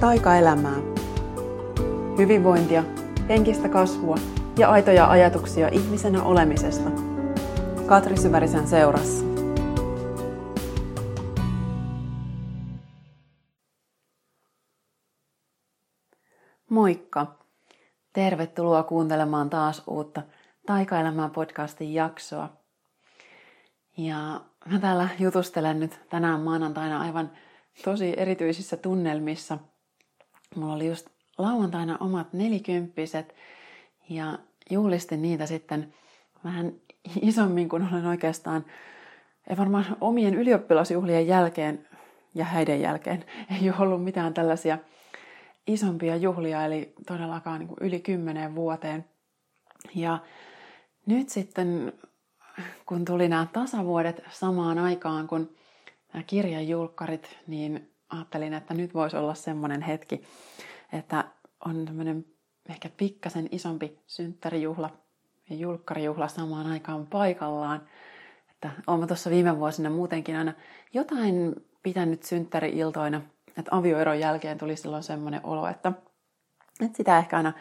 taikaelämää. Hyvinvointia, henkistä kasvua ja aitoja ajatuksia ihmisenä olemisesta. Katri Syvärisen seurassa. Moikka! Tervetuloa kuuntelemaan taas uutta Taikaelämää podcastin jaksoa. Ja mä täällä jutustelen nyt tänään maanantaina aivan tosi erityisissä tunnelmissa. Mulla oli just lauantaina omat nelikymppiset ja juhlistin niitä sitten vähän isommin kuin olen oikeastaan, ei varmaan omien ylioppilasjuhlien jälkeen ja häiden jälkeen ei ole ollut mitään tällaisia isompia juhlia, eli todellakaan niin kuin yli kymmeneen vuoteen. Ja nyt sitten, kun tuli nämä tasavuodet samaan aikaan, kun nämä kirjajulkkarit, niin ajattelin, että nyt voisi olla semmoinen hetki, että on tämmöinen ehkä pikkasen isompi synttärijuhla ja julkkarijuhla samaan aikaan paikallaan. Että olen tuossa viime vuosina muutenkin aina jotain pitänyt synttäri-iltoina, että avioeron jälkeen tuli silloin semmoinen olo, että, että sitä ehkä aina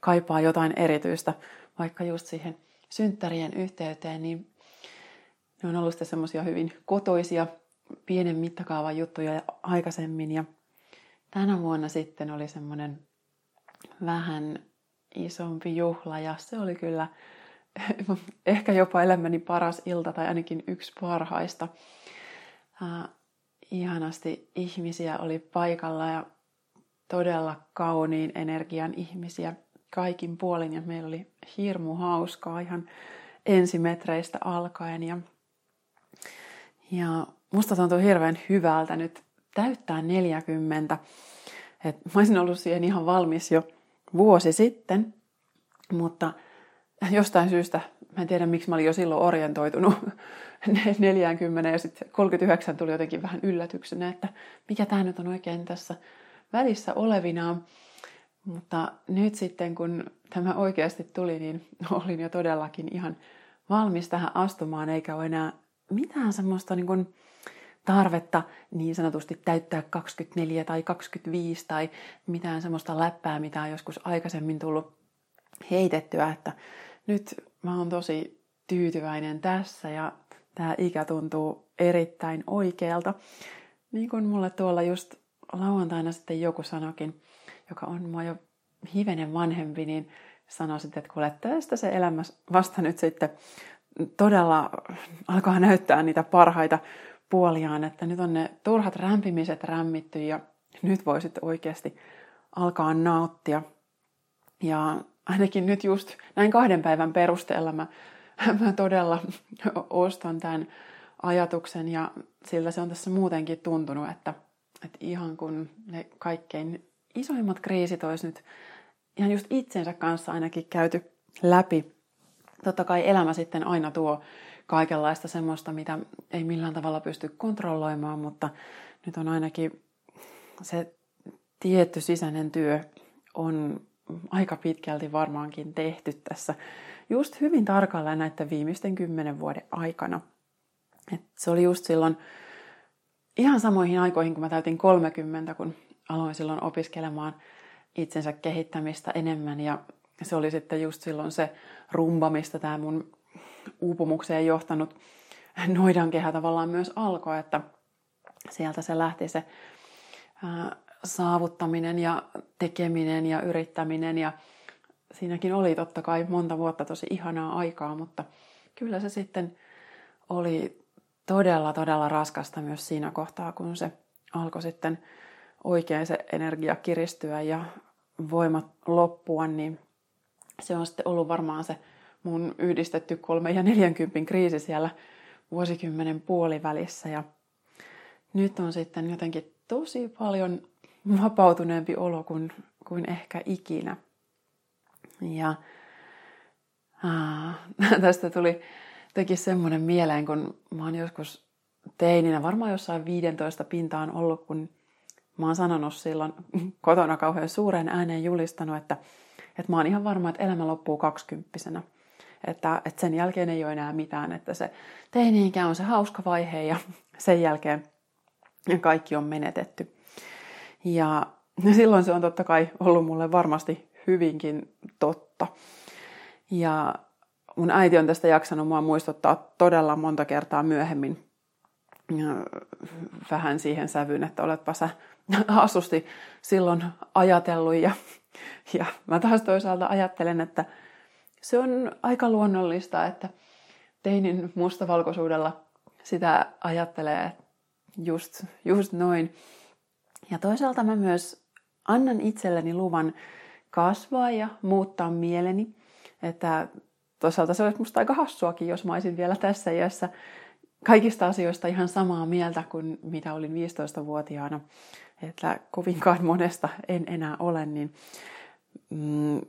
kaipaa jotain erityistä, vaikka just siihen synttärien yhteyteen, niin ne on ollut sitten semmoisia hyvin kotoisia pienen mittakaavan juttuja aikaisemmin ja tänä vuonna sitten oli semmoinen vähän isompi juhla ja se oli kyllä ehkä jopa elämäni paras ilta tai ainakin yksi parhaista. Uh, ihanasti ihmisiä oli paikalla ja todella kauniin energian ihmisiä kaikin puolin ja meillä oli hirmu hauskaa ihan ensimetreistä alkaen ja, ja musta tuntuu hirveän hyvältä nyt täyttää 40. Et mä olisin ollut siihen ihan valmis jo vuosi sitten, mutta jostain syystä, mä en tiedä miksi mä olin jo silloin orientoitunut 40 ja sitten 39 tuli jotenkin vähän yllätyksenä, että mikä tämä nyt on oikein tässä välissä olevinaan. Mutta nyt sitten kun tämä oikeasti tuli, niin olin jo todellakin ihan valmis tähän astumaan, eikä ole enää mitään semmoista niin kuin tarvetta niin sanotusti täyttää 24 tai 25 tai mitään semmoista läppää, mitä on joskus aikaisemmin tullut heitettyä, että nyt mä oon tosi tyytyväinen tässä ja tämä ikä tuntuu erittäin oikealta. Niin kuin mulle tuolla just lauantaina sitten joku sanokin, joka on mua jo hivenen vanhempi, niin sanoi sitten, että kuule, tästä se elämä vasta nyt sitten todella alkaa näyttää niitä parhaita puoliaan, että nyt on ne turhat rämpimiset rämmitty ja nyt voi sitten oikeasti alkaa nauttia. Ja ainakin nyt just näin kahden päivän perusteella mä, mä todella ostan tämän ajatuksen ja sillä se on tässä muutenkin tuntunut, että, että ihan kun ne kaikkein isoimmat kriisit olisi nyt ihan just itsensä kanssa ainakin käyty läpi. Totta kai elämä sitten aina tuo kaikenlaista semmoista, mitä ei millään tavalla pysty kontrolloimaan, mutta nyt on ainakin se tietty sisäinen työ on aika pitkälti varmaankin tehty tässä just hyvin tarkalla näiden viimeisten kymmenen vuoden aikana. Et se oli just silloin ihan samoihin aikoihin, kun mä täytin 30, kun aloin silloin opiskelemaan itsensä kehittämistä enemmän ja se oli sitten just silloin se rumba, mistä tämä mun uupumukseen johtanut noidankehä tavallaan myös alkoi, että sieltä se lähti se ää, saavuttaminen ja tekeminen ja yrittäminen. Ja siinäkin oli totta kai monta vuotta tosi ihanaa aikaa, mutta kyllä se sitten oli todella, todella raskasta myös siinä kohtaa, kun se alkoi sitten oikein se energia kiristyä ja voimat loppua, niin se on sitten ollut varmaan se mun yhdistetty kolme ja 40 kriisi siellä vuosikymmenen puolivälissä. Ja nyt on sitten jotenkin tosi paljon vapautuneempi olo kuin, kuin ehkä ikinä. Ja aa, tästä tuli teki semmoinen mieleen, kun mä oon joskus teininä, varmaan jossain 15 pintaan ollut, kun mä oon sanonut silloin kotona kauhean suuren ääneen julistanut, että, että mä oon ihan varma, että elämä loppuu kaksikymppisenä. Että, että sen jälkeen ei ole enää mitään, että se teini on se hauska vaihe ja sen jälkeen kaikki on menetetty. Ja silloin se on totta kai ollut mulle varmasti hyvinkin totta. Ja mun äiti on tästä jaksanut mua muistuttaa todella monta kertaa myöhemmin vähän siihen sävyyn, että oletpa sä asusti silloin ajatellut. Ja, ja mä taas toisaalta ajattelen, että se on aika luonnollista, että teinin mustavalkoisuudella sitä ajattelee just, just noin. Ja toisaalta mä myös annan itselleni luvan kasvaa ja muuttaa mieleni. Että toisaalta se olisi musta aika hassuakin, jos mä olisin vielä tässä iässä kaikista asioista ihan samaa mieltä kuin mitä olin 15-vuotiaana. Että kovinkaan monesta en enää ole, niin mm,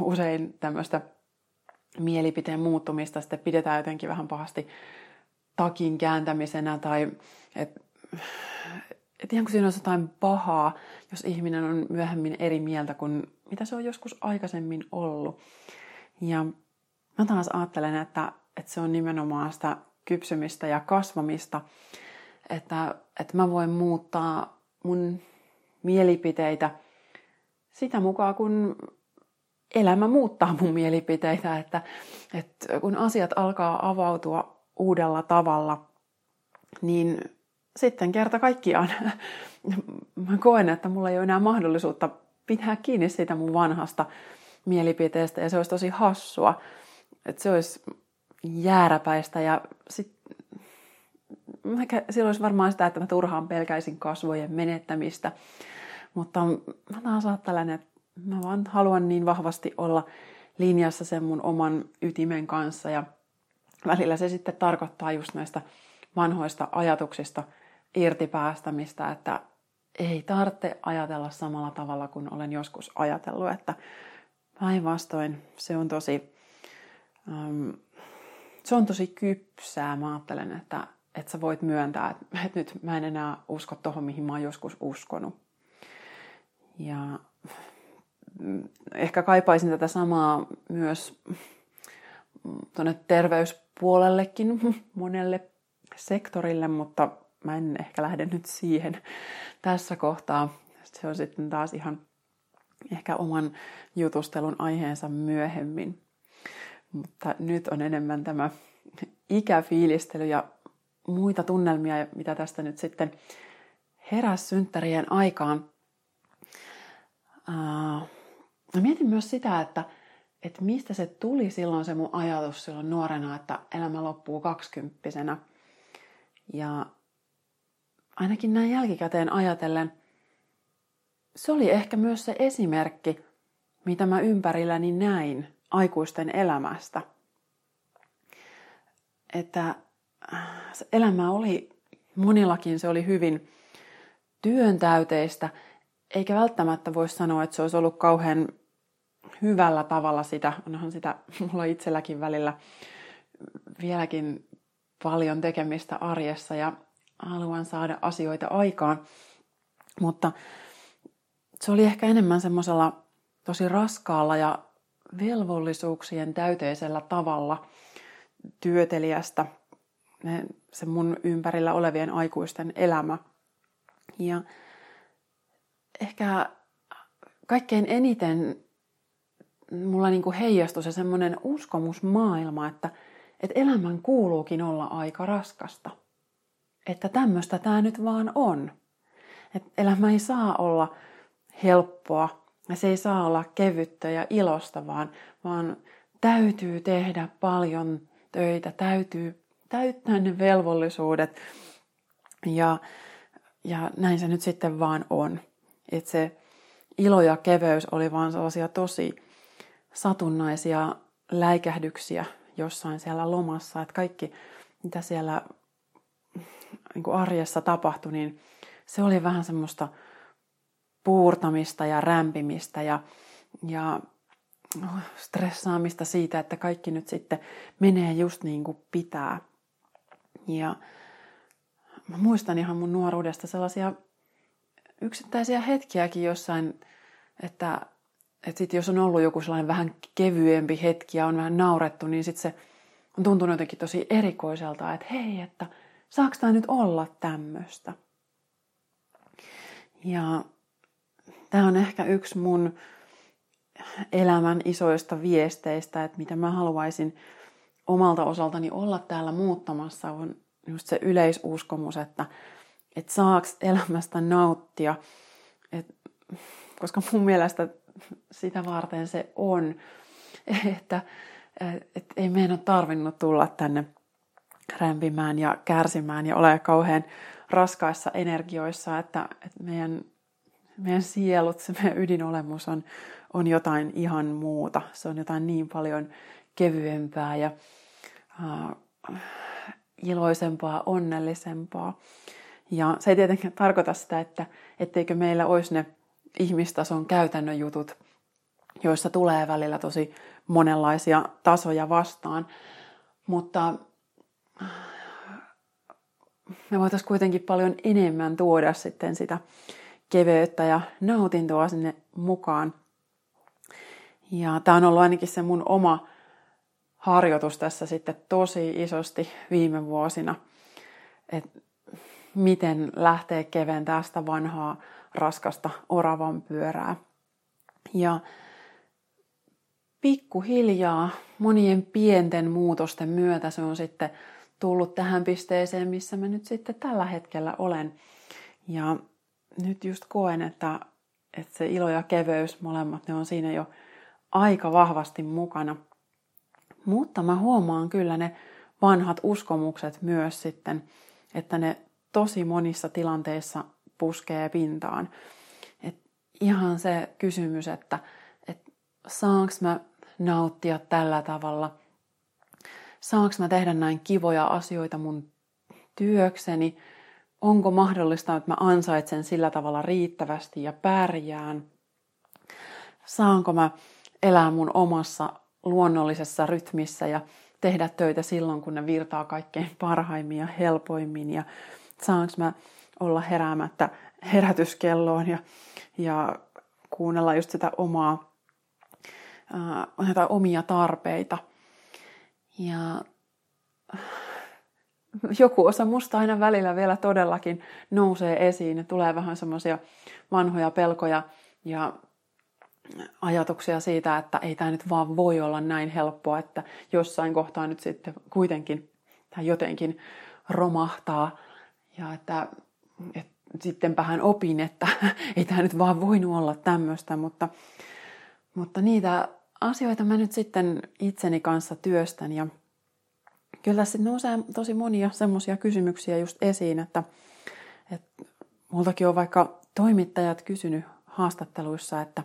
usein tämmöistä mielipiteen muuttumista sitten pidetään jotenkin vähän pahasti takin kääntämisenä tai että et ihan kuin siinä olisi jotain pahaa, jos ihminen on myöhemmin eri mieltä kuin mitä se on joskus aikaisemmin ollut. Ja mä taas ajattelen, että, että se on nimenomaan sitä kypsymistä ja kasvamista, että, että mä voin muuttaa mun mielipiteitä sitä mukaan, kun elämä muuttaa mun mielipiteitä, että, että kun asiat alkaa avautua uudella tavalla, niin sitten kerta kaikkiaan mä koen, että mulla ei ole enää mahdollisuutta pitää kiinni siitä mun vanhasta mielipiteestä ja se olisi tosi hassua, että se olisi jääräpäistä ja sit, silloin olisi varmaan sitä, että mä turhaan pelkäisin kasvojen menettämistä, mutta mä taas ajattelen, että mä vaan haluan niin vahvasti olla linjassa sen mun oman ytimen kanssa ja välillä se sitten tarkoittaa just näistä vanhoista ajatuksista irtipäästämistä, että ei tarvitse ajatella samalla tavalla kuin olen joskus ajatellut, että päinvastoin se on tosi, um, se on tosi kypsää. Mä ajattelen, että, että sä voit myöntää, että, että nyt mä en enää usko tohon, mihin mä oon joskus uskonut. Ja ehkä kaipaisin tätä samaa myös tuonne terveyspuolellekin monelle sektorille, mutta mä en ehkä lähde nyt siihen tässä kohtaa. Se on sitten taas ihan ehkä oman jutustelun aiheensa myöhemmin. Mutta nyt on enemmän tämä ikäfiilistely ja muita tunnelmia, mitä tästä nyt sitten heräs synttärien aikaan. Mä mietin myös sitä, että, että mistä se tuli silloin se mun ajatus silloin nuorena, että elämä loppuu kaksikymppisenä. Ja ainakin näin jälkikäteen ajatellen, se oli ehkä myös se esimerkki, mitä mä ympärilläni näin aikuisten elämästä. Että se elämä oli, monillakin se oli hyvin työntäyteistä, eikä välttämättä voi sanoa, että se olisi ollut kauhean hyvällä tavalla sitä. Onhan sitä mulla itselläkin välillä vieläkin paljon tekemistä arjessa ja haluan saada asioita aikaan. Mutta se oli ehkä enemmän semmoisella tosi raskaalla ja velvollisuuksien täyteisellä tavalla työtelijästä se mun ympärillä olevien aikuisten elämä. Ja ehkä kaikkein eniten mulla niin kuin heijastui se semmoinen uskomusmaailma, että, että elämän kuuluukin olla aika raskasta – että tämmöistä tämä nyt vaan on. Että elämä ei saa olla helppoa ja se ei saa olla kevyttä ja ilosta, vaan, vaan täytyy tehdä paljon töitä, täytyy täyttää ne velvollisuudet ja, ja näin se nyt sitten vaan on. Että se ilo ja keveys oli vaan sellaisia tosi satunnaisia läikähdyksiä jossain siellä lomassa, että kaikki mitä siellä niin kuin arjessa tapahtui, niin se oli vähän semmoista puurtamista ja rämpimistä ja, ja stressaamista siitä, että kaikki nyt sitten menee just niin kuin pitää. Ja mä muistan ihan mun nuoruudesta sellaisia yksittäisiä hetkiäkin jossain, että, että sit jos on ollut joku sellainen vähän kevyempi hetki ja on vähän naurettu, niin sitten se on tuntunut jotenkin tosi erikoiselta, että hei, että – saako tämä nyt olla tämmöistä? Ja tämä on ehkä yksi mun elämän isoista viesteistä, että mitä mä haluaisin omalta osaltani olla täällä muuttamassa, on just se yleisuskomus, että, että saaks elämästä nauttia. Et, koska mun mielestä sitä varten se on, että et ei meidän ole tarvinnut tulla tänne rämpimään ja kärsimään ja ole kauhean raskaissa energioissa, että, että meidän, meidän sielut, se meidän ydinolemus on, on jotain ihan muuta. Se on jotain niin paljon kevyempää ja uh, iloisempaa, onnellisempaa. Ja se ei tietenkään tarkoita sitä, että etteikö meillä olisi ne ihmistason käytännön jutut, joissa tulee välillä tosi monenlaisia tasoja vastaan. Mutta me voitaisiin kuitenkin paljon enemmän tuoda sitten sitä keveyttä ja nautintoa sinne mukaan. Ja tämä on ollut ainakin se mun oma harjoitus tässä sitten tosi isosti viime vuosina, että miten lähtee keventämään sitä vanhaa raskasta oravan pyörää. Ja pikkuhiljaa monien pienten muutosten myötä se on sitten tullut tähän pisteeseen, missä mä nyt sitten tällä hetkellä olen. Ja nyt just koen, että, että se ilo ja keveys, molemmat, ne on siinä jo aika vahvasti mukana. Mutta mä huomaan kyllä ne vanhat uskomukset myös sitten, että ne tosi monissa tilanteissa puskee pintaan. Et ihan se kysymys, että, että saanko mä nauttia tällä tavalla, saanko mä tehdä näin kivoja asioita mun työkseni, onko mahdollista, että mä ansaitsen sillä tavalla riittävästi ja pärjään, saanko mä elää mun omassa luonnollisessa rytmissä ja tehdä töitä silloin, kun ne virtaa kaikkein parhaimmin ja helpoimmin? Ja saanko mä olla heräämättä herätyskelloon ja, ja kuunnella just sitä omaa, ää, omia tarpeita. Ja joku osa musta aina välillä vielä todellakin nousee esiin ja tulee vähän semmoisia vanhoja pelkoja ja ajatuksia siitä, että ei tämä nyt vaan voi olla näin helppoa, että jossain kohtaa nyt sitten kuitenkin tämä jotenkin romahtaa ja että, että sittenpähän opin, että ei tämä nyt vaan voinut olla tämmöistä, mutta, mutta niitä asioita mä nyt sitten itseni kanssa työstän. Ja kyllä tässä nousee tosi monia semmoisia kysymyksiä just esiin, että, että multakin on vaikka toimittajat kysynyt haastatteluissa, että,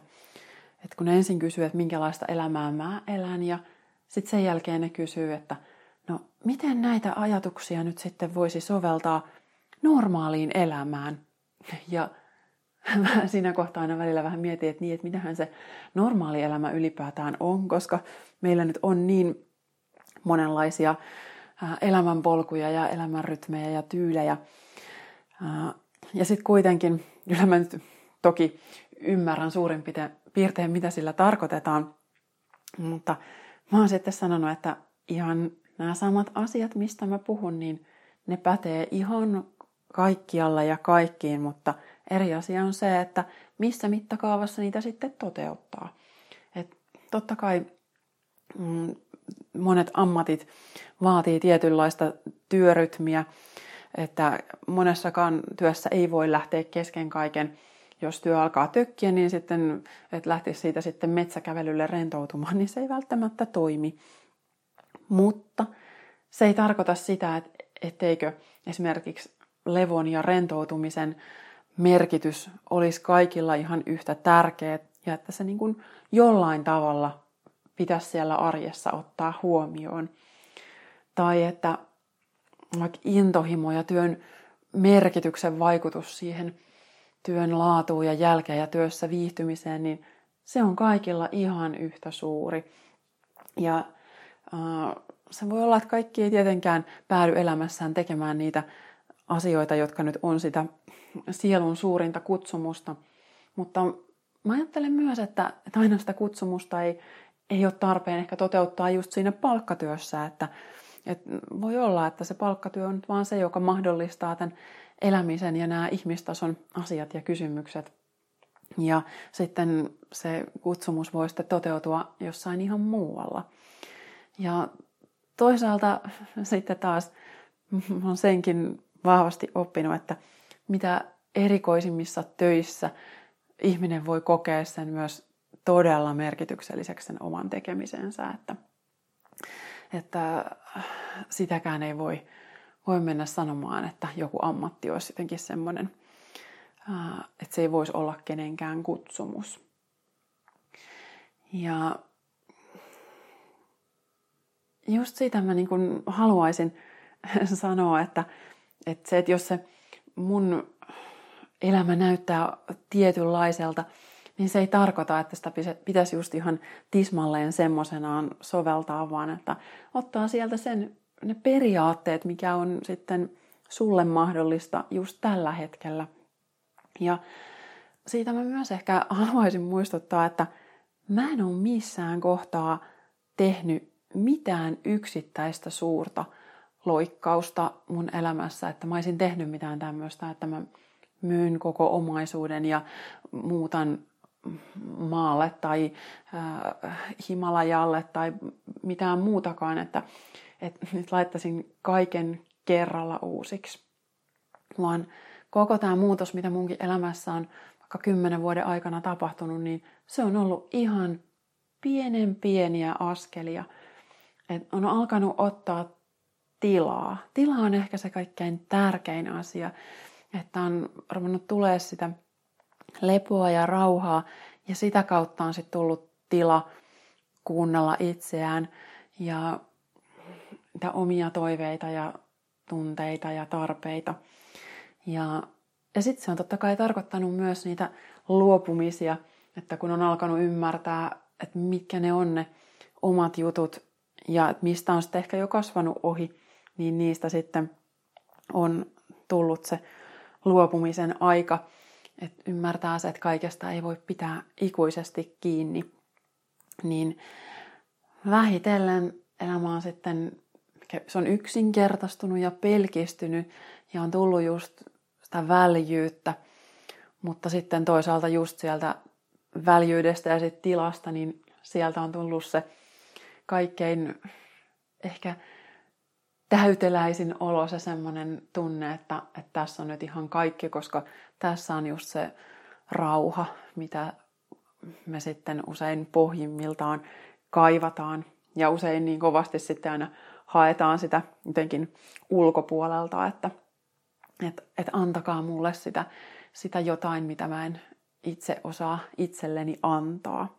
että kun ne ensin kysyy, että minkälaista elämää mä elän ja sitten sen jälkeen ne kysyy, että no miten näitä ajatuksia nyt sitten voisi soveltaa normaaliin elämään. Ja siinä kohtaa aina välillä vähän mietin, että niin, että mitähän se normaali elämä ylipäätään on, koska meillä nyt on niin monenlaisia elämänpolkuja ja elämänrytmejä ja tyylejä. Ja sitten kuitenkin, kyllä mä nyt toki ymmärrän suurin piirtein, mitä sillä tarkoitetaan, mutta mä oon sitten sanonut, että ihan nämä samat asiat, mistä mä puhun, niin ne pätee ihan kaikkialla ja kaikkiin, mutta eri asia on se, että missä mittakaavassa niitä sitten toteuttaa. Et totta kai mm, monet ammatit vaatii tietynlaista työrytmiä, että monessakaan työssä ei voi lähteä kesken kaiken. Jos työ alkaa tökkiä, niin sitten, että lähtisi siitä sitten metsäkävelylle rentoutumaan, niin se ei välttämättä toimi. Mutta se ei tarkoita sitä, että etteikö esimerkiksi levon ja rentoutumisen merkitys olisi kaikilla ihan yhtä tärkeä ja että se niin kuin jollain tavalla pitäisi siellä arjessa ottaa huomioon. Tai että vaikka intohimo ja työn merkityksen vaikutus siihen työn laatuun ja jälkeen ja työssä viihtymiseen, niin se on kaikilla ihan yhtä suuri. Ja äh, se voi olla, että kaikki ei tietenkään päädy elämässään tekemään niitä asioita, jotka nyt on sitä sielun suurinta kutsumusta. Mutta mä ajattelen myös, että, että aina sitä kutsumusta ei, ei ole tarpeen ehkä toteuttaa just siinä palkkatyössä, että, että voi olla, että se palkkatyö on vaan se, joka mahdollistaa tämän elämisen ja nämä ihmistason asiat ja kysymykset. Ja sitten se kutsumus voi sitten toteutua jossain ihan muualla. Ja toisaalta sitten taas on senkin vahvasti oppinut, että mitä erikoisimmissa töissä ihminen voi kokea sen myös todella merkitykselliseksi sen oman tekemisensä, että, että sitäkään ei voi, voi mennä sanomaan, että joku ammatti olisi jotenkin semmoinen, että se ei voisi olla kenenkään kutsumus. Ja just siitä mä niin haluaisin sanoa, että, että se, että jos se mun elämä näyttää tietynlaiselta, niin se ei tarkoita, että sitä pitäisi just ihan tismalleen semmoisenaan soveltaa, vaan että ottaa sieltä sen, ne periaatteet, mikä on sitten sulle mahdollista just tällä hetkellä. Ja siitä mä myös ehkä haluaisin muistuttaa, että mä en ole missään kohtaa tehnyt mitään yksittäistä suurta loikkausta mun elämässä, että mä olisin tehnyt mitään tämmöistä, että mä myyn koko omaisuuden ja muutan maalle tai äh, Himalajalle tai mitään muutakaan, että, että nyt laittaisin kaiken kerralla uusiksi. Vaan koko tämä muutos, mitä munkin elämässä on vaikka kymmenen vuoden aikana tapahtunut, niin se on ollut ihan pienen pieniä askelia. Et on alkanut ottaa tilaa. Tila on ehkä se kaikkein tärkein asia, että on ruvennut tulee sitä lepoa ja rauhaa ja sitä kautta on sitten tullut tila kuunnella itseään ja niitä omia toiveita ja tunteita ja tarpeita. Ja, ja sitten se on totta kai tarkoittanut myös niitä luopumisia, että kun on alkanut ymmärtää, että mitkä ne on ne omat jutut ja mistä on sitten ehkä jo kasvanut ohi, niin niistä sitten on tullut se luopumisen aika, että ymmärtää se, että kaikesta ei voi pitää ikuisesti kiinni, niin vähitellen elämä on sitten, se on yksinkertaistunut ja pelkistynyt ja on tullut just sitä väljyyttä, mutta sitten toisaalta just sieltä väljyydestä ja sitten tilasta, niin sieltä on tullut se kaikkein ehkä täyteläisin olo, se semmoinen tunne, että, että tässä on nyt ihan kaikki, koska tässä on just se rauha, mitä me sitten usein pohjimmiltaan kaivataan. Ja usein niin kovasti sitten aina haetaan sitä jotenkin ulkopuolelta, että, että, että antakaa mulle sitä, sitä jotain, mitä mä en itse osaa itselleni antaa.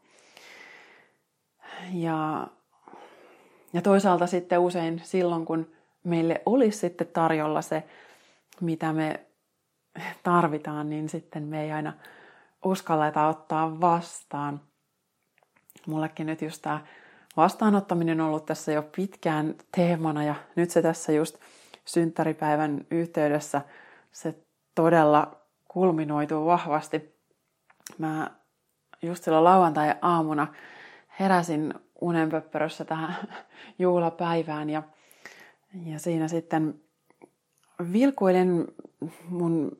Ja, ja toisaalta sitten usein silloin, kun meille olisi sitten tarjolla se, mitä me tarvitaan, niin sitten me ei aina uskalleta ottaa vastaan. Mullekin nyt just tämä vastaanottaminen on ollut tässä jo pitkään teemana ja nyt se tässä just synttäripäivän yhteydessä se todella kulminoituu vahvasti. Mä just silloin lauantai-aamuna heräsin unenpöppörössä tähän juhlapäivään ja ja siinä sitten vilkuilin mun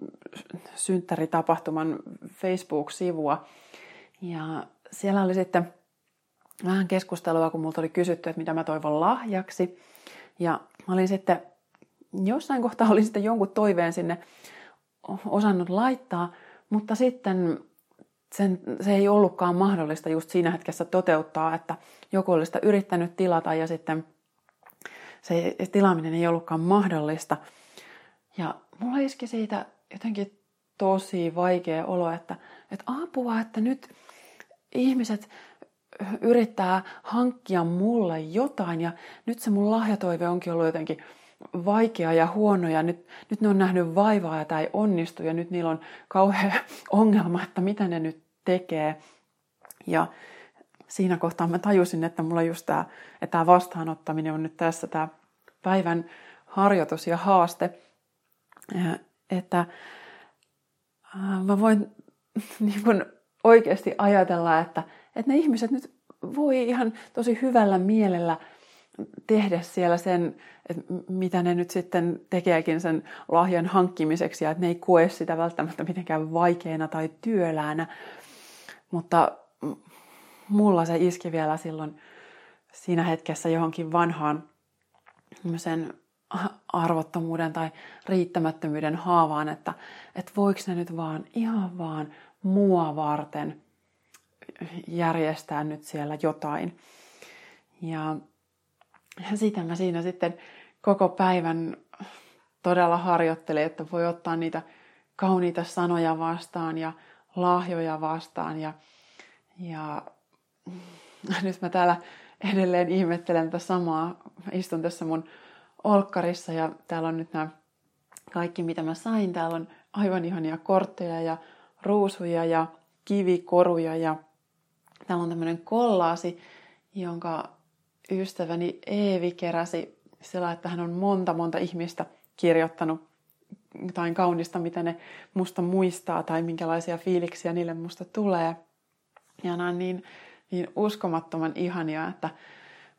synttäritapahtuman Facebook-sivua. Ja siellä oli sitten vähän keskustelua, kun multa oli kysytty, että mitä mä toivon lahjaksi. Ja mä olin sitten, jossain kohtaa olin sitten jonkun toiveen sinne osannut laittaa, mutta sitten sen, se ei ollutkaan mahdollista just siinä hetkessä toteuttaa, että joku oli sitä yrittänyt tilata ja sitten – se tilaaminen ei ollutkaan mahdollista. Ja mulla iski siitä jotenkin tosi vaikea olo, että, että apua, että nyt ihmiset yrittää hankkia mulle jotain ja nyt se mun lahjatoive onkin ollut jotenkin vaikea ja huono ja nyt, nyt ne on nähnyt vaivaa ja tämä ei onnistu ja nyt niillä on kauhea ongelma, että mitä ne nyt tekee. Ja siinä kohtaa mä tajusin, että mulla just tämä, että tämä vastaanottaminen on nyt tässä tämä päivän harjoitus ja haaste, että mä voin niin kuin oikeasti ajatella, että, että ne ihmiset nyt voi ihan tosi hyvällä mielellä tehdä siellä sen, että mitä ne nyt sitten tekeekin sen lahjan hankkimiseksi ja että ne ei koe sitä välttämättä mitenkään vaikeana tai työläänä, Mutta mulla se iski vielä silloin siinä hetkessä johonkin vanhaan sen arvottomuuden tai riittämättömyyden haavaan, että, että voiko ne nyt vaan ihan vaan mua varten järjestää nyt siellä jotain. Ja sitä mä siinä sitten koko päivän todella harjoittelin, että voi ottaa niitä kauniita sanoja vastaan ja lahjoja vastaan. Ja, ja nyt mä täällä edelleen ihmettelen tätä samaa. Istun tässä mun olkkarissa ja täällä on nyt nämä kaikki, mitä mä sain. Täällä on aivan ihania kortteja ja ruusuja ja kivikoruja ja täällä on tämmöinen kollaasi, jonka ystäväni Eevi keräsi sillä, että hän on monta monta ihmistä kirjoittanut jotain kaunista, mitä ne musta muistaa tai minkälaisia fiiliksiä niille musta tulee. Ja nämä on niin, niin uskomattoman ihania, että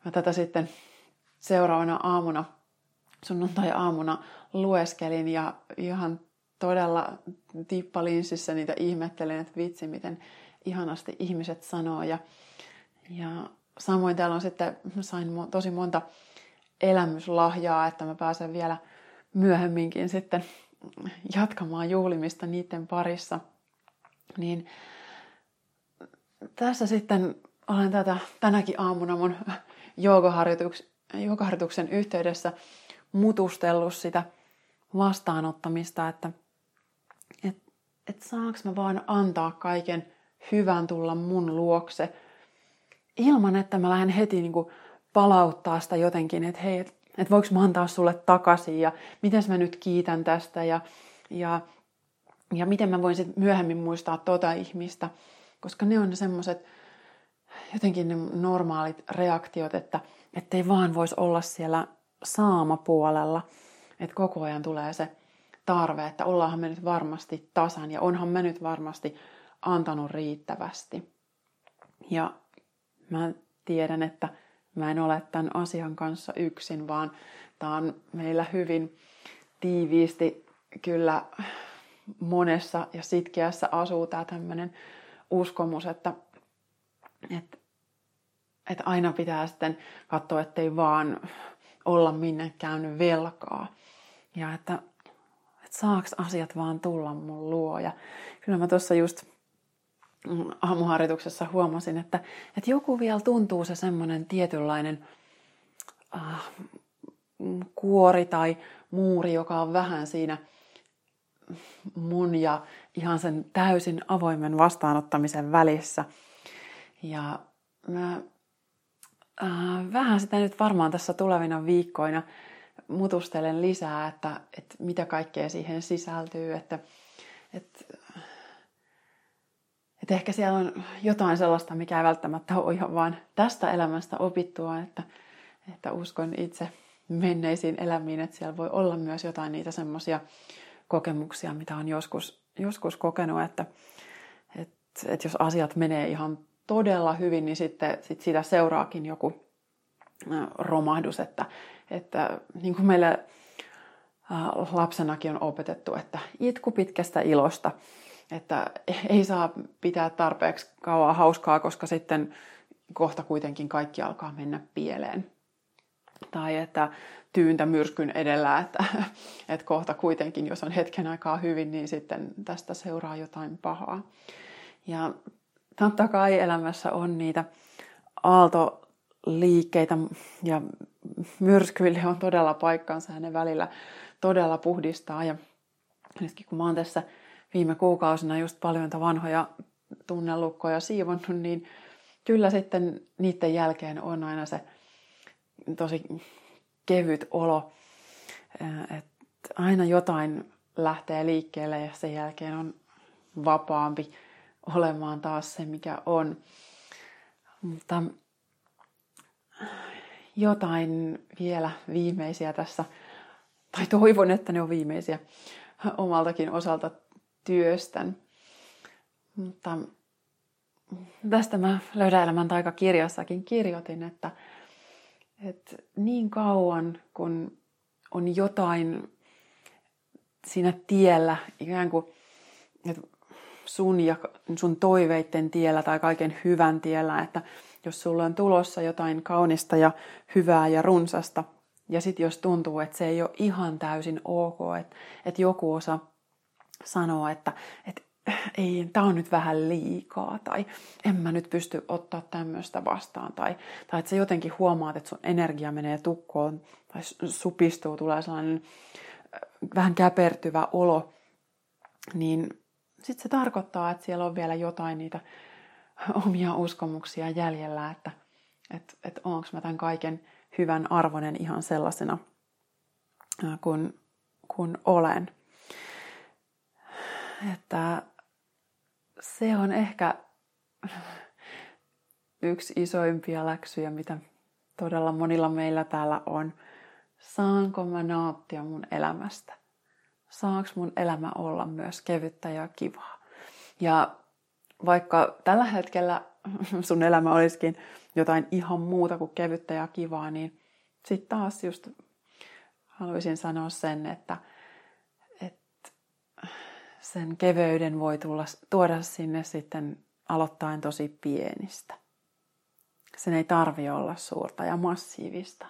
mä tätä sitten seuraavana aamuna, sunnuntai-aamuna lueskelin ja ihan todella tippalinssissä niitä ihmettelin, että vitsi, miten ihanasti ihmiset sanoo. Ja, ja samoin täällä on sitten, sain tosi monta elämyslahjaa, että mä pääsen vielä myöhemminkin sitten jatkamaan juhlimista niiden parissa. Niin tässä sitten olen tätä tänäkin aamuna mun joogaharjoituksen yhteydessä mutustellut sitä vastaanottamista, että et, et saaks mä vaan antaa kaiken hyvän tulla mun luokse ilman, että mä lähden heti niin kuin palauttaa sitä jotenkin, että hei, että et voiko mä antaa sulle takaisin ja miten mä nyt kiitän tästä ja, ja, ja miten mä voin sitten myöhemmin muistaa tota ihmistä, koska ne on semmoiset jotenkin ne normaalit reaktiot, että ei vaan voisi olla siellä saamapuolella, että koko ajan tulee se tarve, että ollaanhan me nyt varmasti tasan ja onhan me nyt varmasti antanut riittävästi. Ja mä tiedän, että mä en ole tämän asian kanssa yksin, vaan tämä on meillä hyvin tiiviisti kyllä monessa ja sitkeässä asuu tämä tämmöinen uskomus, että, että, että aina pitää sitten katsoa, ettei vaan olla minnekään velkaa. Ja että, että saaks asiat vaan tulla mun luo. Ja kyllä mä tuossa just aamuharjoituksessa huomasin, että, että joku vielä tuntuu se semmoinen tietynlainen äh, kuori tai muuri, joka on vähän siinä mun ja ihan sen täysin avoimen vastaanottamisen välissä. Ja mä äh, vähän sitä nyt varmaan tässä tulevina viikkoina mutustelen lisää, että, että mitä kaikkea siihen sisältyy, että, että että ehkä siellä on jotain sellaista, mikä ei välttämättä ole ihan vaan tästä elämästä opittua, että, että uskon itse menneisiin elämiin, että siellä voi olla myös jotain niitä semmoisia kokemuksia, mitä on joskus, joskus kokenut, että, että, että jos asiat menee ihan todella hyvin, niin sitten sit siitä seuraakin joku romahdus, että, että niin kuin meille lapsenakin on opetettu, että itku pitkästä ilosta että ei saa pitää tarpeeksi kauan hauskaa, koska sitten kohta kuitenkin kaikki alkaa mennä pieleen. Tai että tyyntä myrskyn edellä, että, että kohta kuitenkin, jos on hetken aikaa hyvin, niin sitten tästä seuraa jotain pahaa. Ja totta kai elämässä on niitä aaltoliikkeitä ja myrskyille on todella paikkansa ja ne välillä todella puhdistaa. Ja nytkin kun mä oon tässä viime kuukausina just paljon vanhoja tunnelukkoja siivonnut, niin kyllä sitten niiden jälkeen on aina se tosi kevyt olo, että aina jotain lähtee liikkeelle ja sen jälkeen on vapaampi olemaan taas se, mikä on. Mutta jotain vielä viimeisiä tässä, tai toivon, että ne on viimeisiä omaltakin osalta työstän. Mutta tästä mä löydän elämän taikakirjassakin kirjoitin, että, että niin kauan kun on jotain siinä tiellä ikään kuin, että sun ja sun toiveitten tiellä tai kaiken hyvän tiellä, että jos sulla on tulossa jotain kaunista ja hyvää ja runsasta, ja sitten jos tuntuu, että se ei ole ihan täysin ok, että, että joku osa sanoo, että, että ei, tämä on nyt vähän liikaa, tai en mä nyt pysty ottaa tämmöistä vastaan, tai, tai että sä jotenkin huomaat, että sun energia menee tukkoon, tai supistuu, tulee sellainen vähän käpertyvä olo, niin sitten se tarkoittaa, että siellä on vielä jotain niitä omia uskomuksia jäljellä, että et, et onko mä tämän kaiken hyvän arvoinen ihan sellaisena kuin kun olen. Että se on ehkä yksi isoimpia läksyjä, mitä todella monilla meillä täällä on. Saanko mä nauttia mun elämästä? Saaks mun elämä olla myös kevyttä ja kivaa? Ja vaikka tällä hetkellä sun elämä olisikin jotain ihan muuta kuin kevyttä ja kivaa, niin sitten taas just haluaisin sanoa sen, että sen keveyden voi tulla, tuoda sinne sitten aloittain tosi pienistä. Sen ei tarvi olla suurta ja massiivista.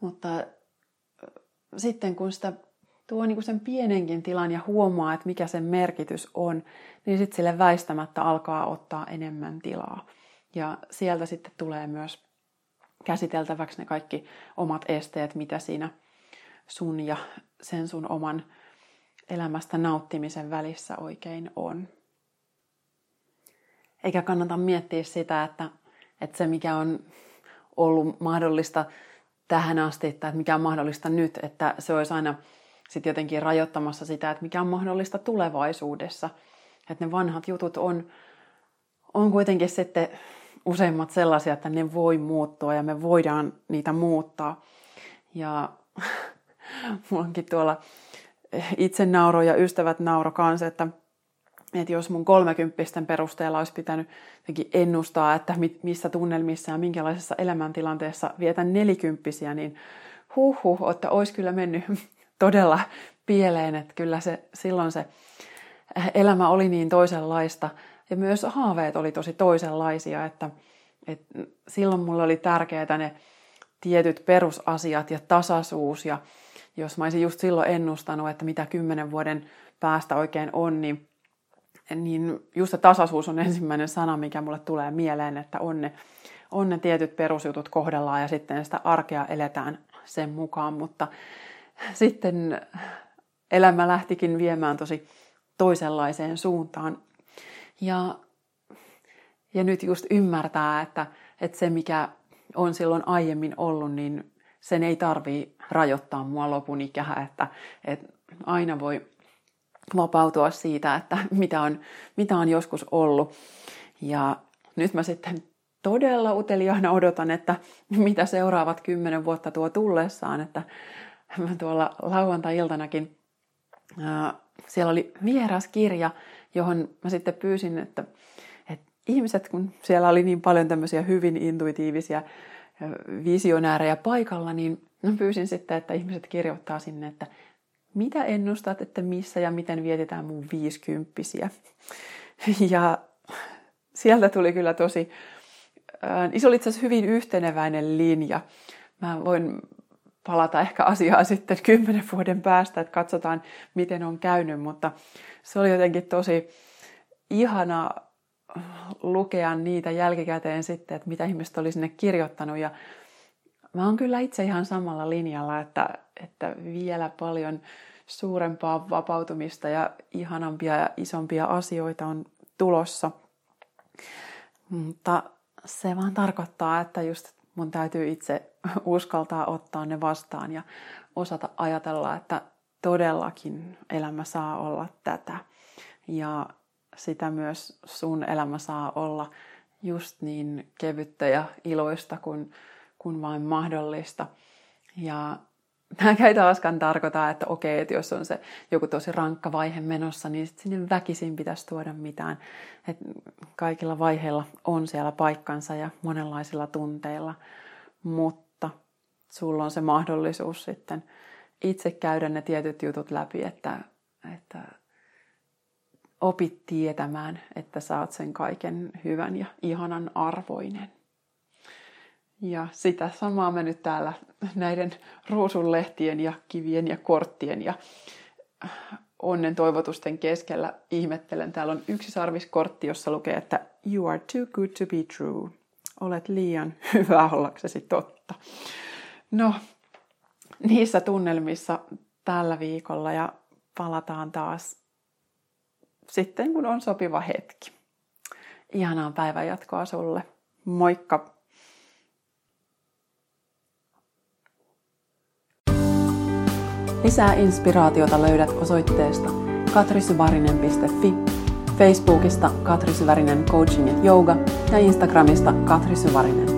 Mutta sitten kun sitä tuo niin kuin sen pienenkin tilan ja huomaa, että mikä sen merkitys on, niin sitten sille väistämättä alkaa ottaa enemmän tilaa. Ja sieltä sitten tulee myös käsiteltäväksi ne kaikki omat esteet, mitä siinä sun ja sen sun oman elämästä nauttimisen välissä oikein on. Eikä kannata miettiä sitä, että, että se mikä on ollut mahdollista tähän asti että mikä on mahdollista nyt, että se olisi aina sitten jotenkin rajoittamassa sitä, että mikä on mahdollista tulevaisuudessa. Että ne vanhat jutut on, on kuitenkin sitten useimmat sellaisia, että ne voi muuttua ja me voidaan niitä muuttaa. Ja mulla onkin tuolla itse nauro ja ystävät nauro kanssa, että, että jos mun kolmekymppisten perusteella olisi pitänyt ennustaa, että missä tunnelmissa ja minkälaisessa elämäntilanteessa vietän nelikymppisiä, niin huh että olisi kyllä mennyt todella pieleen, että kyllä se, silloin se elämä oli niin toisenlaista. Ja myös haaveet oli tosi toisenlaisia, että, että silloin mulle oli tärkeää ne tietyt perusasiat ja tasaisuus ja jos mä olisin just silloin ennustanut, että mitä kymmenen vuoden päästä oikein on, niin, niin just se tasaisuus on ensimmäinen sana, mikä mulle tulee mieleen, että on ne, on ne tietyt perusjutut kohdellaan ja sitten sitä arkea eletään sen mukaan, mutta sitten elämä lähtikin viemään tosi toisenlaiseen suuntaan. Ja, ja nyt just ymmärtää, että, että se mikä on silloin aiemmin ollut, niin sen ei tarvii rajoittaa mua lopun ikää, että, että aina voi vapautua siitä, että mitä on, mitä on joskus ollut. Ja nyt mä sitten todella uteliaana odotan, että mitä seuraavat kymmenen vuotta tuo tullessaan, että mä tuolla lauantai-iltanakin, ää, siellä oli vieras kirja, johon mä sitten pyysin, että, että ihmiset, kun siellä oli niin paljon tämmöisiä hyvin intuitiivisia visionäärejä paikalla, niin pyysin sitten, että ihmiset kirjoittaa sinne, että mitä ennustat, että missä ja miten vietetään mun viisikymppisiä. Ja sieltä tuli kyllä tosi, se oli itse asiassa hyvin yhteneväinen linja. Mä voin palata ehkä asiaan sitten kymmenen vuoden päästä, että katsotaan miten on käynyt, mutta se oli jotenkin tosi ihana lukea niitä jälkikäteen sitten, että mitä ihmiset oli sinne kirjoittanut ja mä oon kyllä itse ihan samalla linjalla, että, että vielä paljon suurempaa vapautumista ja ihanampia ja isompia asioita on tulossa. Mutta se vaan tarkoittaa, että just mun täytyy itse uskaltaa ottaa ne vastaan ja osata ajatella, että todellakin elämä saa olla tätä. Ja sitä myös sun elämä saa olla just niin kevyttä ja iloista kuin, kuin vain mahdollista. Ja tämä ei taaskaan tarkoita, että okei, että jos on se joku tosi rankka vaihe menossa, niin sit sinne väkisin pitäisi tuoda mitään. Et kaikilla vaiheilla on siellä paikkansa ja monenlaisilla tunteilla, mutta sulla on se mahdollisuus sitten itse käydä ne tietyt jutut läpi, että, että opit tietämään, että saat sen kaiken hyvän ja ihanan arvoinen. Ja sitä samaa me nyt täällä näiden ruusunlehtien ja kivien ja korttien ja onnen toivotusten keskellä ihmettelen. Täällä on yksi sarviskortti, jossa lukee, että You are too good to be true. Olet liian hyvä ollaksesi totta. No, niissä tunnelmissa tällä viikolla ja palataan taas sitten, kun on sopiva hetki. Ihanaa päivänjatkoa sulle. Moikka! Lisää inspiraatiota löydät osoitteesta katrisyvarinen.fi, Facebookista Katri Syvärinen Coaching ja Yoga ja Instagramista Katri Syvärinen.